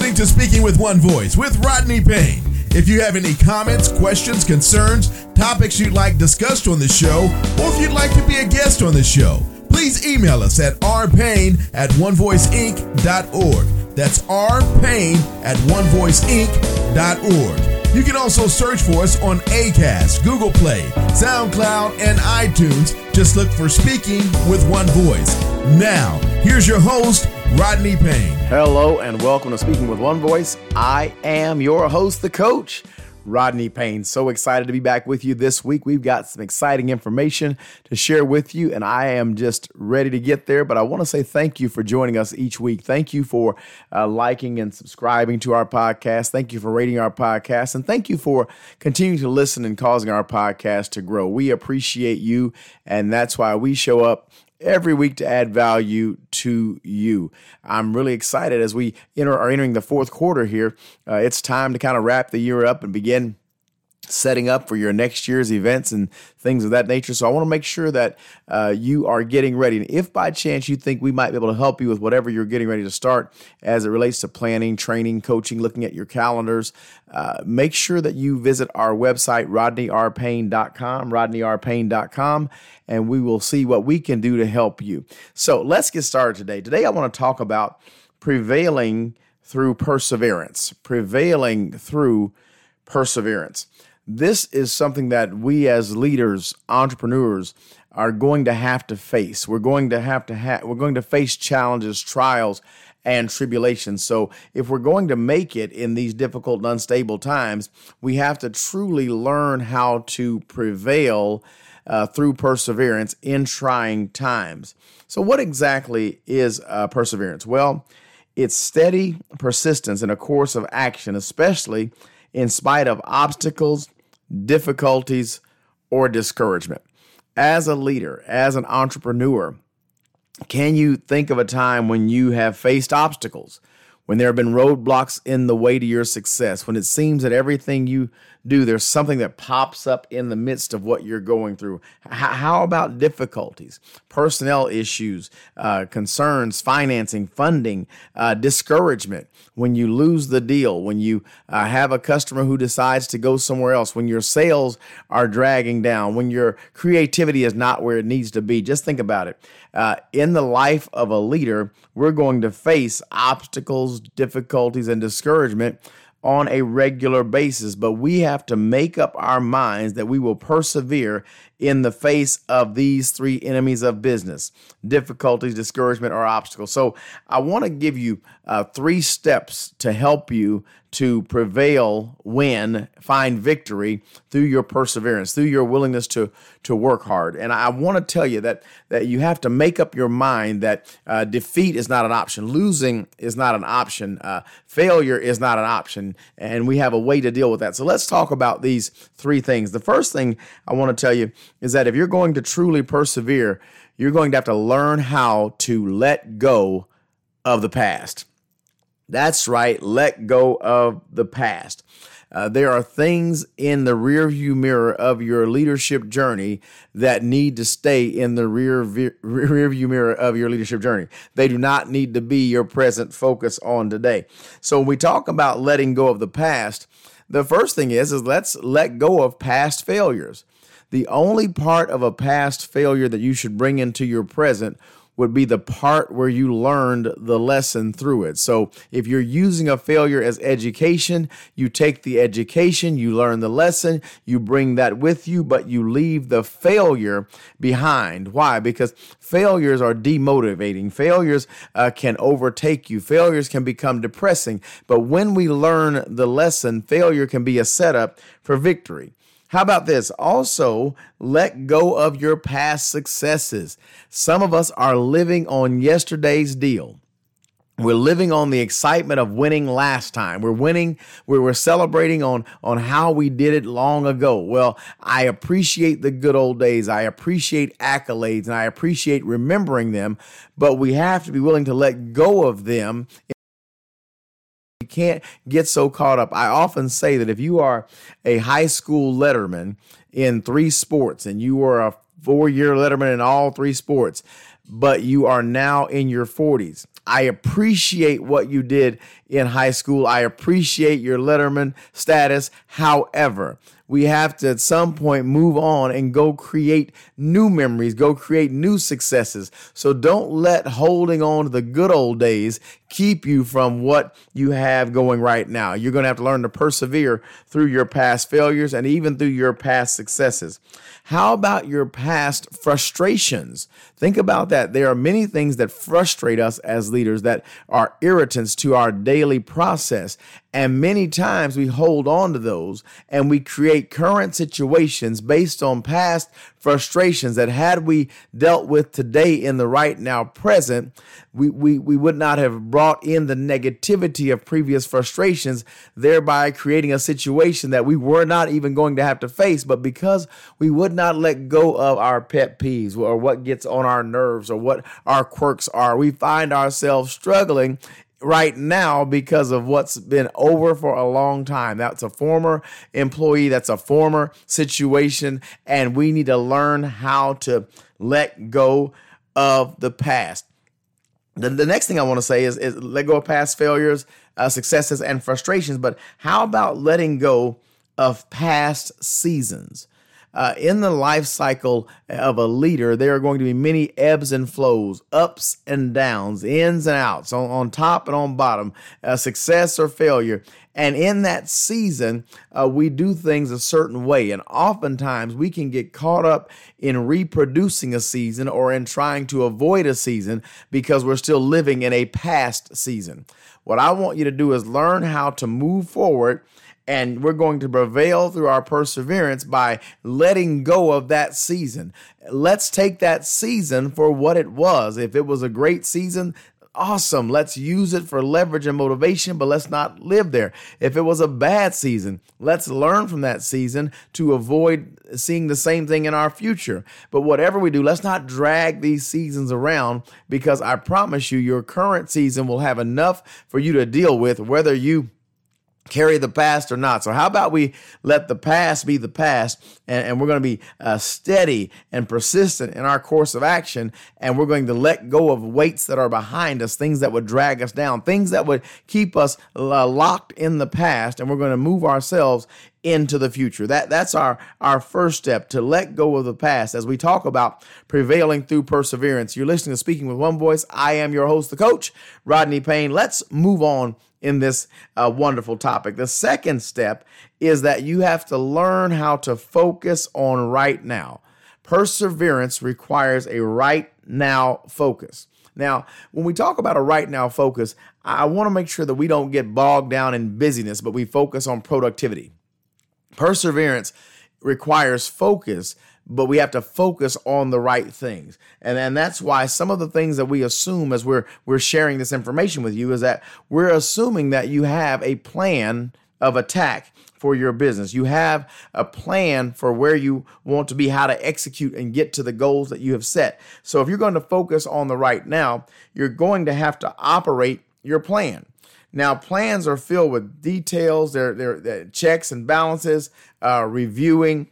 listening to Speaking with One Voice with Rodney Payne. If you have any comments, questions, concerns, topics you'd like discussed on the show, or if you'd like to be a guest on the show, please email us at rpayne at onevoiceinc.org. That's rpayne at onevoiceinc.org. You can also search for us on ACAST, Google Play, SoundCloud, and iTunes. Just look for Speaking with One Voice. Now, here's your host, Rodney Payne. Hello, and welcome to Speaking with One Voice. I am your host, the coach. Rodney Payne. So excited to be back with you this week. We've got some exciting information to share with you, and I am just ready to get there. But I want to say thank you for joining us each week. Thank you for uh, liking and subscribing to our podcast. Thank you for rating our podcast, and thank you for continuing to listen and causing our podcast to grow. We appreciate you, and that's why we show up every week to add value to you. I'm really excited as we enter, are entering the fourth quarter here. Uh, it's time to kind of wrap the year up and begin setting up for your next year's events and things of that nature. So I want to make sure that uh, you are getting ready. And if by chance you think we might be able to help you with whatever you're getting ready to start as it relates to planning, training, coaching, looking at your calendars, uh, make sure that you visit our website, rodneyrpayne.com, rodneyrpayne.com, and we will see what we can do to help you. So let's get started today. Today I want to talk about prevailing through perseverance, prevailing through perseverance this is something that we as leaders, entrepreneurs, are going to have to face. We're going to have to have we're going to face challenges, trials, and tribulations. So if we're going to make it in these difficult and unstable times, we have to truly learn how to prevail uh, through perseverance in trying times. So what exactly is uh, perseverance? Well, it's steady persistence in a course of action, especially in spite of obstacles difficulties, or discouragement. As a leader, as an entrepreneur, can you think of a time when you have faced obstacles, when there have been roadblocks in the way to your success, when it seems that everything you do, there's something that pops up in the midst of what you're going through. H- how about difficulties, personnel issues, uh, concerns, financing, funding, uh, discouragement? When you lose the deal, when you uh, have a customer who decides to go somewhere else, when your sales are dragging down, when your creativity is not where it needs to be, just think about it. Uh, in the life of a leader, we're going to face obstacles, difficulties, and discouragement on a regular basis, but we have to make up our minds that we will persevere in the face of these three enemies of business difficulties, discouragement, or obstacles. So, I want to give you uh, three steps to help you to prevail, win, find victory through your perseverance, through your willingness to, to work hard. And I want to tell you that, that you have to make up your mind that uh, defeat is not an option, losing is not an option, uh, failure is not an option, and we have a way to deal with that. So, let's talk about these three things. The first thing I want to tell you is that if you're going to truly persevere, you're going to have to learn how to let go of the past. That's right, let go of the past. Uh, there are things in the rearview mirror of your leadership journey that need to stay in the rear rearview mirror of your leadership journey. They do not need to be your present focus on today. So when we talk about letting go of the past, the first thing is is let's let go of past failures. The only part of a past failure that you should bring into your present would be the part where you learned the lesson through it. So if you're using a failure as education, you take the education, you learn the lesson, you bring that with you, but you leave the failure behind. Why? Because failures are demotivating. Failures uh, can overtake you. Failures can become depressing. But when we learn the lesson, failure can be a setup for victory. How about this? Also, let go of your past successes. Some of us are living on yesterday's deal. We're living on the excitement of winning last time. We're winning, we were celebrating on, on how we did it long ago. Well, I appreciate the good old days. I appreciate accolades and I appreciate remembering them, but we have to be willing to let go of them can't get so caught up. I often say that if you are a high school letterman in three sports and you are a four year letterman in all three sports, but you are now in your 40s. I appreciate what you did in high school. I appreciate your letterman status. However, we have to at some point move on and go create new memories, go create new successes. So don't let holding on to the good old days keep you from what you have going right now. You're going to have to learn to persevere through your past failures and even through your past successes. How about your past frustrations? Think about that. There are many things that frustrate us as leaders that are irritants to our daily process. And many times we hold on to those and we create current situations based on past frustrations that had we dealt with today in the right now present, we, we, we would not have brought in the negativity of previous frustrations, thereby creating a situation that we were not even going to have to face. But because we would not let go of our pet peeves or what gets on our nerves or what our quirks are, we find ourselves struggling right now because of what's been over for a long time. That's a former employee, that's a former situation, and we need to learn how to let go of the past. The, the next thing I want to say is, is let go of past failures, uh, successes, and frustrations. But how about letting go of past seasons? Uh, in the life cycle of a leader, there are going to be many ebbs and flows, ups and downs, ins and outs, on, on top and on bottom, uh, success or failure. And in that season, uh, we do things a certain way. And oftentimes we can get caught up in reproducing a season or in trying to avoid a season because we're still living in a past season. What I want you to do is learn how to move forward and we're going to prevail through our perseverance by letting go of that season. Let's take that season for what it was. If it was a great season, awesome. Let's use it for leverage and motivation, but let's not live there. If it was a bad season, let's learn from that season to avoid seeing the same thing in our future. But whatever we do, let's not drag these seasons around because I promise you, your current season will have enough for you to deal with, whether you carry the past or not. So, how about we let the past be the past and, and we're going to be uh, steady and persistent in our course of action and we're going to let go of weights that are behind us, things that would drag us down, things that would keep us uh, locked in the past, and we're going to move ourselves into the future. That that's our our first step to let go of the past as we talk about prevailing through perseverance. You're listening to Speaking with One Voice. I am your host, the coach, Rodney Payne. Let's move on in this uh, wonderful topic. The second step is that you have to learn how to focus on right now. Perseverance requires a right now focus. Now, when we talk about a right now focus, I want to make sure that we don't get bogged down in busyness, but we focus on productivity. Perseverance requires focus, but we have to focus on the right things. And, and that's why some of the things that we assume as we're we're sharing this information with you is that we're assuming that you have a plan of attack for your business. You have a plan for where you want to be, how to execute and get to the goals that you have set. So if you're going to focus on the right now, you're going to have to operate your plan. Now, plans are filled with details, they're, they're, they're checks and balances, uh, reviewing,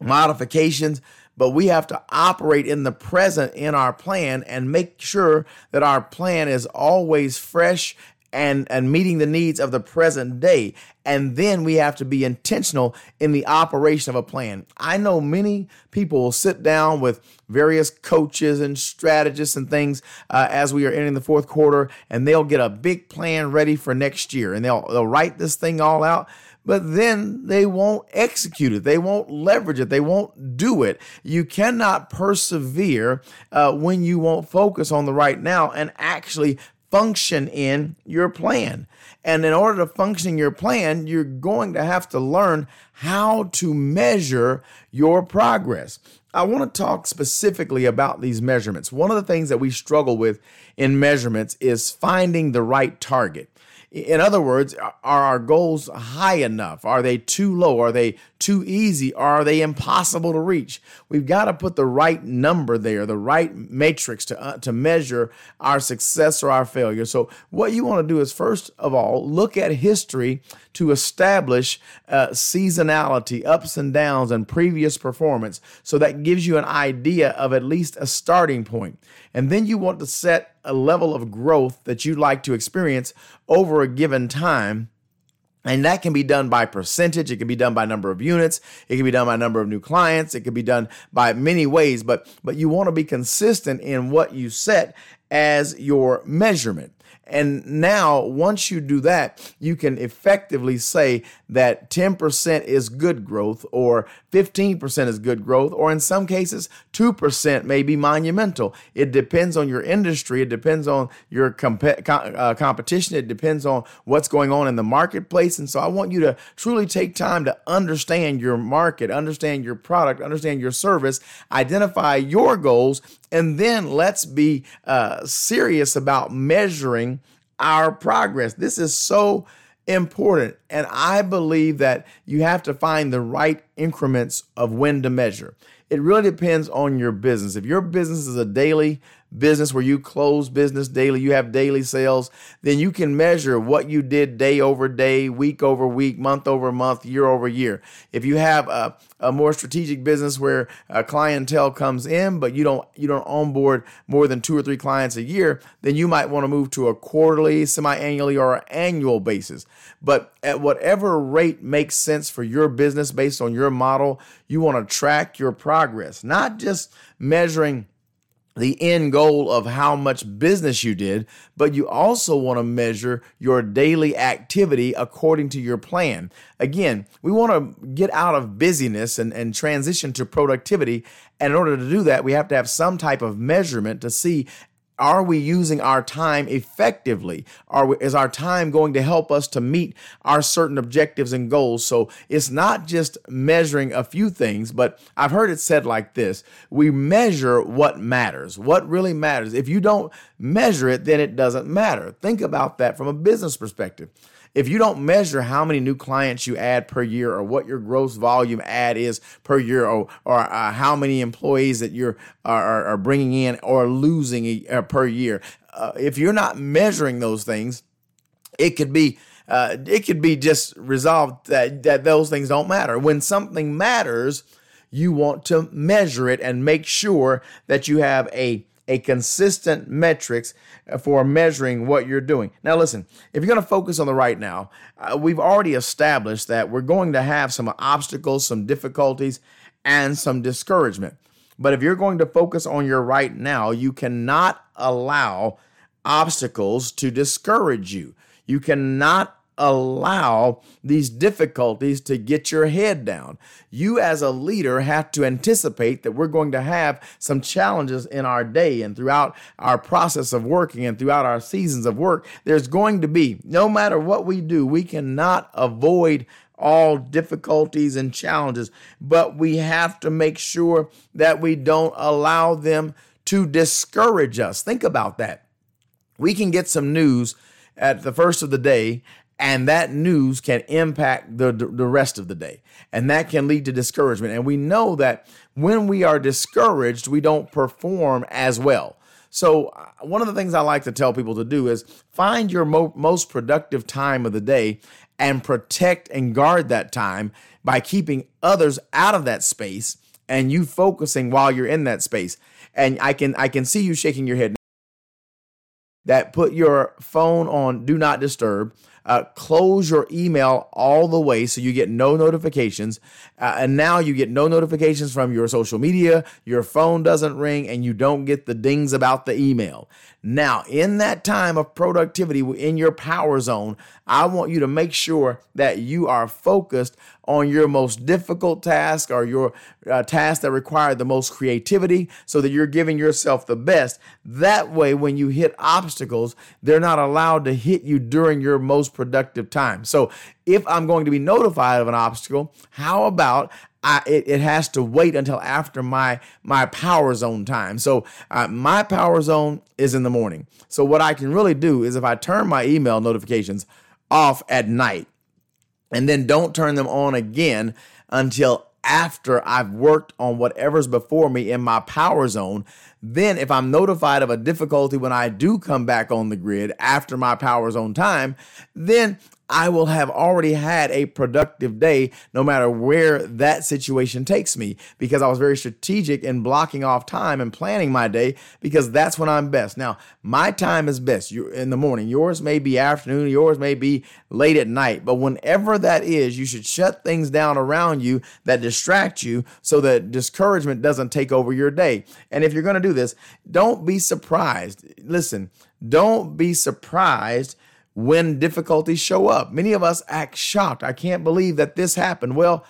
modifications, but we have to operate in the present in our plan and make sure that our plan is always fresh and, and meeting the needs of the present day. And then we have to be intentional in the operation of a plan. I know many people will sit down with various coaches and strategists and things uh, as we are entering the fourth quarter, and they'll get a big plan ready for next year, and they'll they'll write this thing all out but then they won't execute it. They won't leverage it. They won't do it. You cannot persevere uh, when you won't focus on the right now and actually function in your plan. And in order to function in your plan, you're going to have to learn how to measure your progress. I want to talk specifically about these measurements. One of the things that we struggle with in measurements is finding the right target. In other words, are our goals high enough? Are they too low? Are they too easy? Are they impossible to reach? We've got to put the right number there, the right matrix to, uh, to measure our success or our failure. So, what you want to do is first of all, look at history to establish uh, seasonality, ups and downs, and previous performance. So, that gives you an idea of at least a starting point. And then you want to set a level of growth that you'd like to experience over a given time and that can be done by percentage. It can be done by number of units. It can be done by number of new clients. It can be done by many ways, but, but you want to be consistent in what you set as your measurement. And now, once you do that, you can effectively say that 10% is good growth, or 15% is good growth, or in some cases, 2% may be monumental. It depends on your industry, it depends on your comp- uh, competition, it depends on what's going on in the marketplace. And so, I want you to truly take time to understand your market, understand your product, understand your service, identify your goals, and then let's be uh, serious about measuring our progress. This is so important. And I believe that you have to find the right increments of when to measure. It really depends on your business. If your business is a daily business where you close business daily, you have daily sales, then you can measure what you did day over day, week over week, month over month, year over year. If you have a, a more strategic business where a clientele comes in, but you don't you don't onboard more than two or three clients a year, then you might want to move to a quarterly, semi-annually, or annual basis. But at whatever rate makes sense for your business based on your model, you want to track your progress, not just measuring the end goal of how much business you did, but you also want to measure your daily activity according to your plan. Again, we want to get out of busyness and, and transition to productivity. And in order to do that, we have to have some type of measurement to see are we using our time effectively? Are we, is our time going to help us to meet our certain objectives and goals? So it's not just measuring a few things, but I've heard it said like this we measure what matters, what really matters. If you don't measure it, then it doesn't matter. Think about that from a business perspective if you don't measure how many new clients you add per year or what your gross volume add is per year or, or uh, how many employees that you're are, are bringing in or losing uh, per year, uh, if you're not measuring those things, it could be uh, it could be just resolved that, that those things don't matter. When something matters, you want to measure it and make sure that you have a a consistent metrics for measuring what you're doing. Now, listen, if you're going to focus on the right now, uh, we've already established that we're going to have some obstacles, some difficulties, and some discouragement. But if you're going to focus on your right now, you cannot allow obstacles to discourage you. You cannot allow these difficulties to get your head down. You, as a leader, have to anticipate that we're going to have some challenges in our day and throughout our process of working and throughout our seasons of work. There's going to be, no matter what we do, we cannot avoid all difficulties and challenges, but we have to make sure that we don't allow them to discourage us. Think about that. We can get some news at the first of the day and that news can impact the, the rest of the day. And that can lead to discouragement. And we know that when we are discouraged we don't perform as well. So uh, one of the things i like to tell people to do is find your mo- most productive time of the day and protect and guard that time by keeping others out of that space and you focusing while you're in that space. And i can i can see you shaking your head. That put your phone on do not disturb uh, close your email all the way so you get no notifications. Uh, and now you get no notifications from your social media, your phone doesn't ring, and you don't get the dings about the email. Now, in that time of productivity in your power zone, I want you to make sure that you are focused on your most difficult task or your uh, task that require the most creativity so that you're giving yourself the best. That way, when you hit obstacles, they're not allowed to hit you during your most productive time. So, if I'm going to be notified of an obstacle, how about I, it, it, has to wait until after my my power zone time. So uh, my power zone is in the morning. So what I can really do is if I turn my email notifications off at night and then don't turn them on again until after I've worked on whatever's before me in my power zone. Then, if I'm notified of a difficulty when I do come back on the grid after my power zone time, then I will have already had a productive day no matter where that situation takes me because I was very strategic in blocking off time and planning my day because that's when I'm best. Now, my time is best in the morning. Yours may be afternoon, yours may be late at night, but whenever that is, you should shut things down around you that distract you so that discouragement doesn't take over your day. And if you're going to do this, don't be surprised. Listen, don't be surprised when difficulties show up. Many of us act shocked. I can't believe that this happened. Well,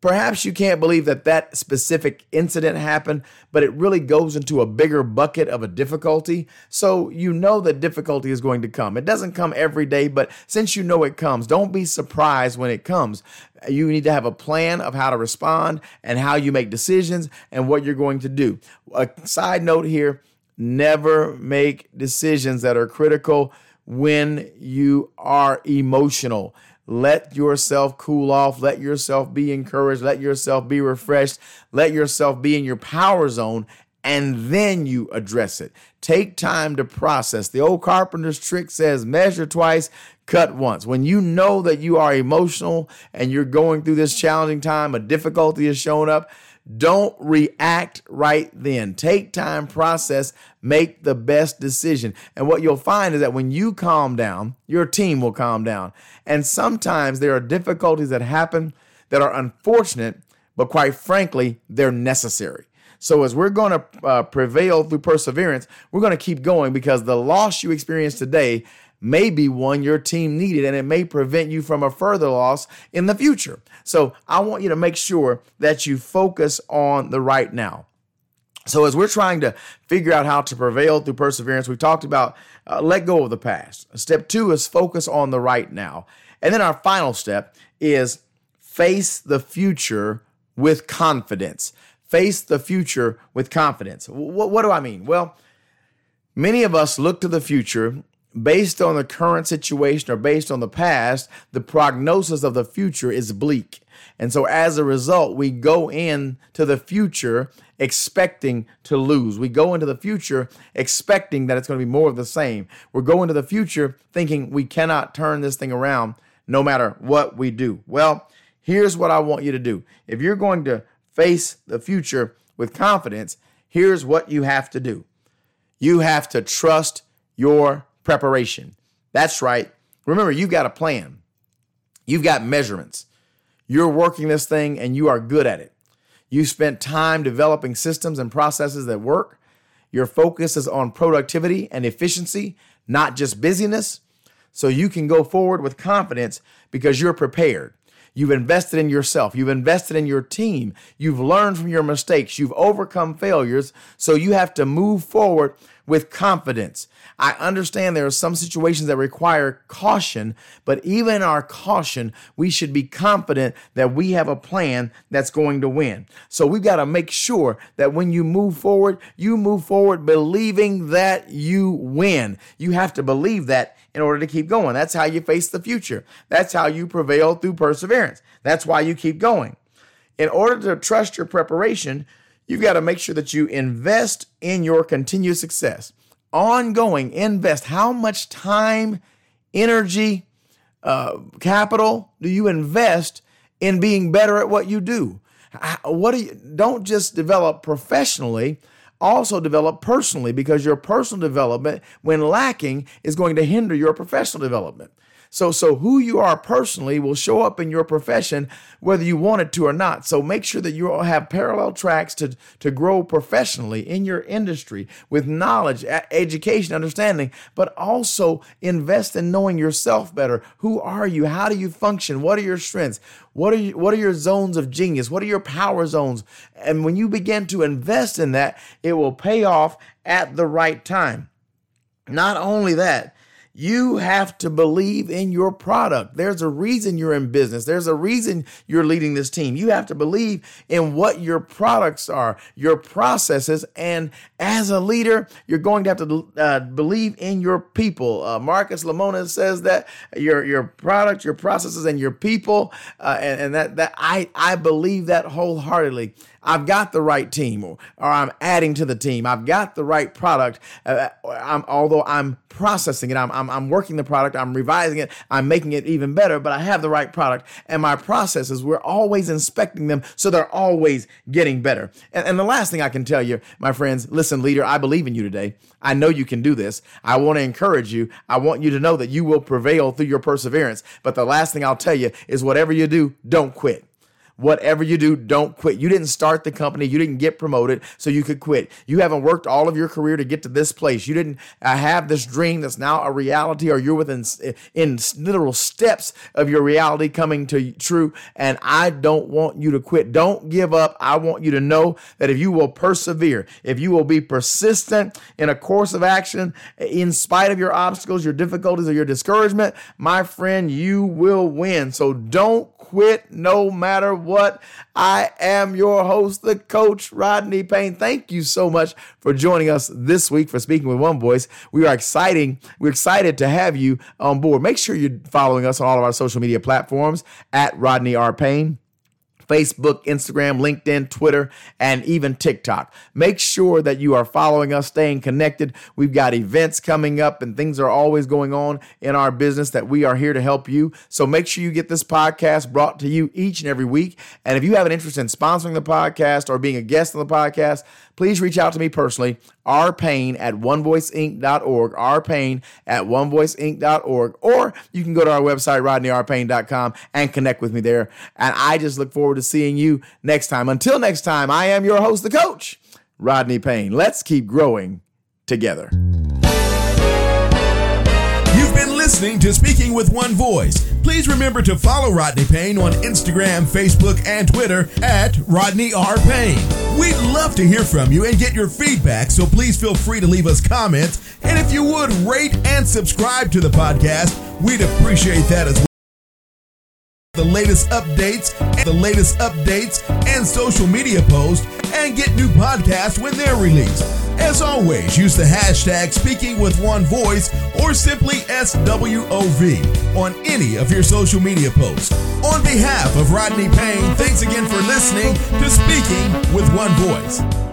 perhaps you can't believe that that specific incident happened, but it really goes into a bigger bucket of a difficulty. So you know that difficulty is going to come. It doesn't come every day, but since you know it comes, don't be surprised when it comes. You need to have a plan of how to respond and how you make decisions and what you're going to do. A side note here never make decisions that are critical when you are emotional. Let yourself cool off. Let yourself be encouraged. Let yourself be refreshed. Let yourself be in your power zone and then you address it. Take time to process. The old carpenter's trick says measure twice, cut once. When you know that you are emotional and you're going through this challenging time, a difficulty has shown up, don't react right then. Take time, process, make the best decision. And what you'll find is that when you calm down, your team will calm down. And sometimes there are difficulties that happen that are unfortunate, but quite frankly, they're necessary. So, as we're going to uh, prevail through perseverance, we're going to keep going because the loss you experience today may be one your team needed and it may prevent you from a further loss in the future. So I want you to make sure that you focus on the right now. So, as we're trying to figure out how to prevail through perseverance, we talked about uh, let go of the past. Step two is focus on the right now. And then our final step is face the future with confidence. Face the future with confidence. What, what do I mean? Well, many of us look to the future based on the current situation or based on the past, the prognosis of the future is bleak. And so as a result, we go into the future expecting to lose. We go into the future expecting that it's going to be more of the same. We're going to the future thinking we cannot turn this thing around no matter what we do. Well, here's what I want you to do. If you're going to face the future with confidence, here's what you have to do. You have to trust your preparation. That's right. Remember, you've got a plan, you've got measurements. You're working this thing and you are good at it. You spent time developing systems and processes that work. Your focus is on productivity and efficiency, not just busyness. So you can go forward with confidence because you're prepared. You've invested in yourself. You've invested in your team. You've learned from your mistakes. You've overcome failures. So you have to move forward with confidence. I understand there are some situations that require caution, but even in our caution, we should be confident that we have a plan that's going to win. So we've got to make sure that when you move forward, you move forward believing that you win. You have to believe that in order to keep going. That's how you face the future. That's how you prevail through perseverance. That's why you keep going. In order to trust your preparation, you've got to make sure that you invest in your continued success. Ongoing, invest. How much time, energy, uh, capital do you invest in being better at what you do? What do you don't just develop professionally, also develop personally because your personal development, when lacking, is going to hinder your professional development. So, so who you are personally will show up in your profession, whether you want it to or not. So make sure that you have parallel tracks to, to grow professionally in your industry with knowledge, education, understanding, but also invest in knowing yourself better. Who are you? How do you function? What are your strengths? What are you, what are your zones of genius? What are your power zones? And when you begin to invest in that, it will pay off at the right time. Not only that, You have to believe in your product. There's a reason you're in business. There's a reason you're leading this team. You have to believe in what your products are, your processes, and as a leader, you're going to have to uh, believe in your people. Uh, Marcus Lemonis says that your your product, your processes, and your people, uh, and, and that that I I believe that wholeheartedly. I've got the right team, or, or I'm adding to the team. I've got the right product. Uh, I'm, although I'm processing it, I'm, I'm, I'm working the product, I'm revising it, I'm making it even better, but I have the right product. And my processes, we're always inspecting them so they're always getting better. And, and the last thing I can tell you, my friends, listen, leader, I believe in you today. I know you can do this. I want to encourage you. I want you to know that you will prevail through your perseverance. But the last thing I'll tell you is whatever you do, don't quit. Whatever you do, don't quit. You didn't start the company. You didn't get promoted so you could quit. You haven't worked all of your career to get to this place. You didn't have this dream that's now a reality or you're within in literal steps of your reality coming to true. And I don't want you to quit. Don't give up. I want you to know that if you will persevere, if you will be persistent in a course of action, in spite of your obstacles, your difficulties, or your discouragement, my friend, you will win. So don't quit no matter what. I am your host, the coach, Rodney Payne. Thank you so much for joining us this week for Speaking with One Voice. We are exciting. We're excited to have you on board. Make sure you're following us on all of our social media platforms at Rodney R. Payne. Facebook, Instagram, LinkedIn, Twitter, and even TikTok. Make sure that you are following us, staying connected. We've got events coming up and things are always going on in our business that we are here to help you. So make sure you get this podcast brought to you each and every week. And if you have an interest in sponsoring the podcast or being a guest on the podcast, please reach out to me personally, rpayne at onevoiceinc.org, rpayne at onevoiceinc.org, or you can go to our website, rodneyrpayne.com, and connect with me there. And I just look forward to seeing you next time. Until next time, I am your host, the coach, Rodney Payne. Let's keep growing together listening to Speaking with One Voice. Please remember to follow Rodney Payne on Instagram, Facebook, and Twitter at Rodney R. Payne. We'd love to hear from you and get your feedback, so please feel free to leave us comments. And if you would rate and subscribe to the podcast, we'd appreciate that as well the latest updates, the latest updates and social media posts and get new podcasts when they're released. As always, use the hashtag speaking with one voice or simply SWOV on any of your social media posts. On behalf of Rodney Payne, thanks again for listening to Speaking with One Voice.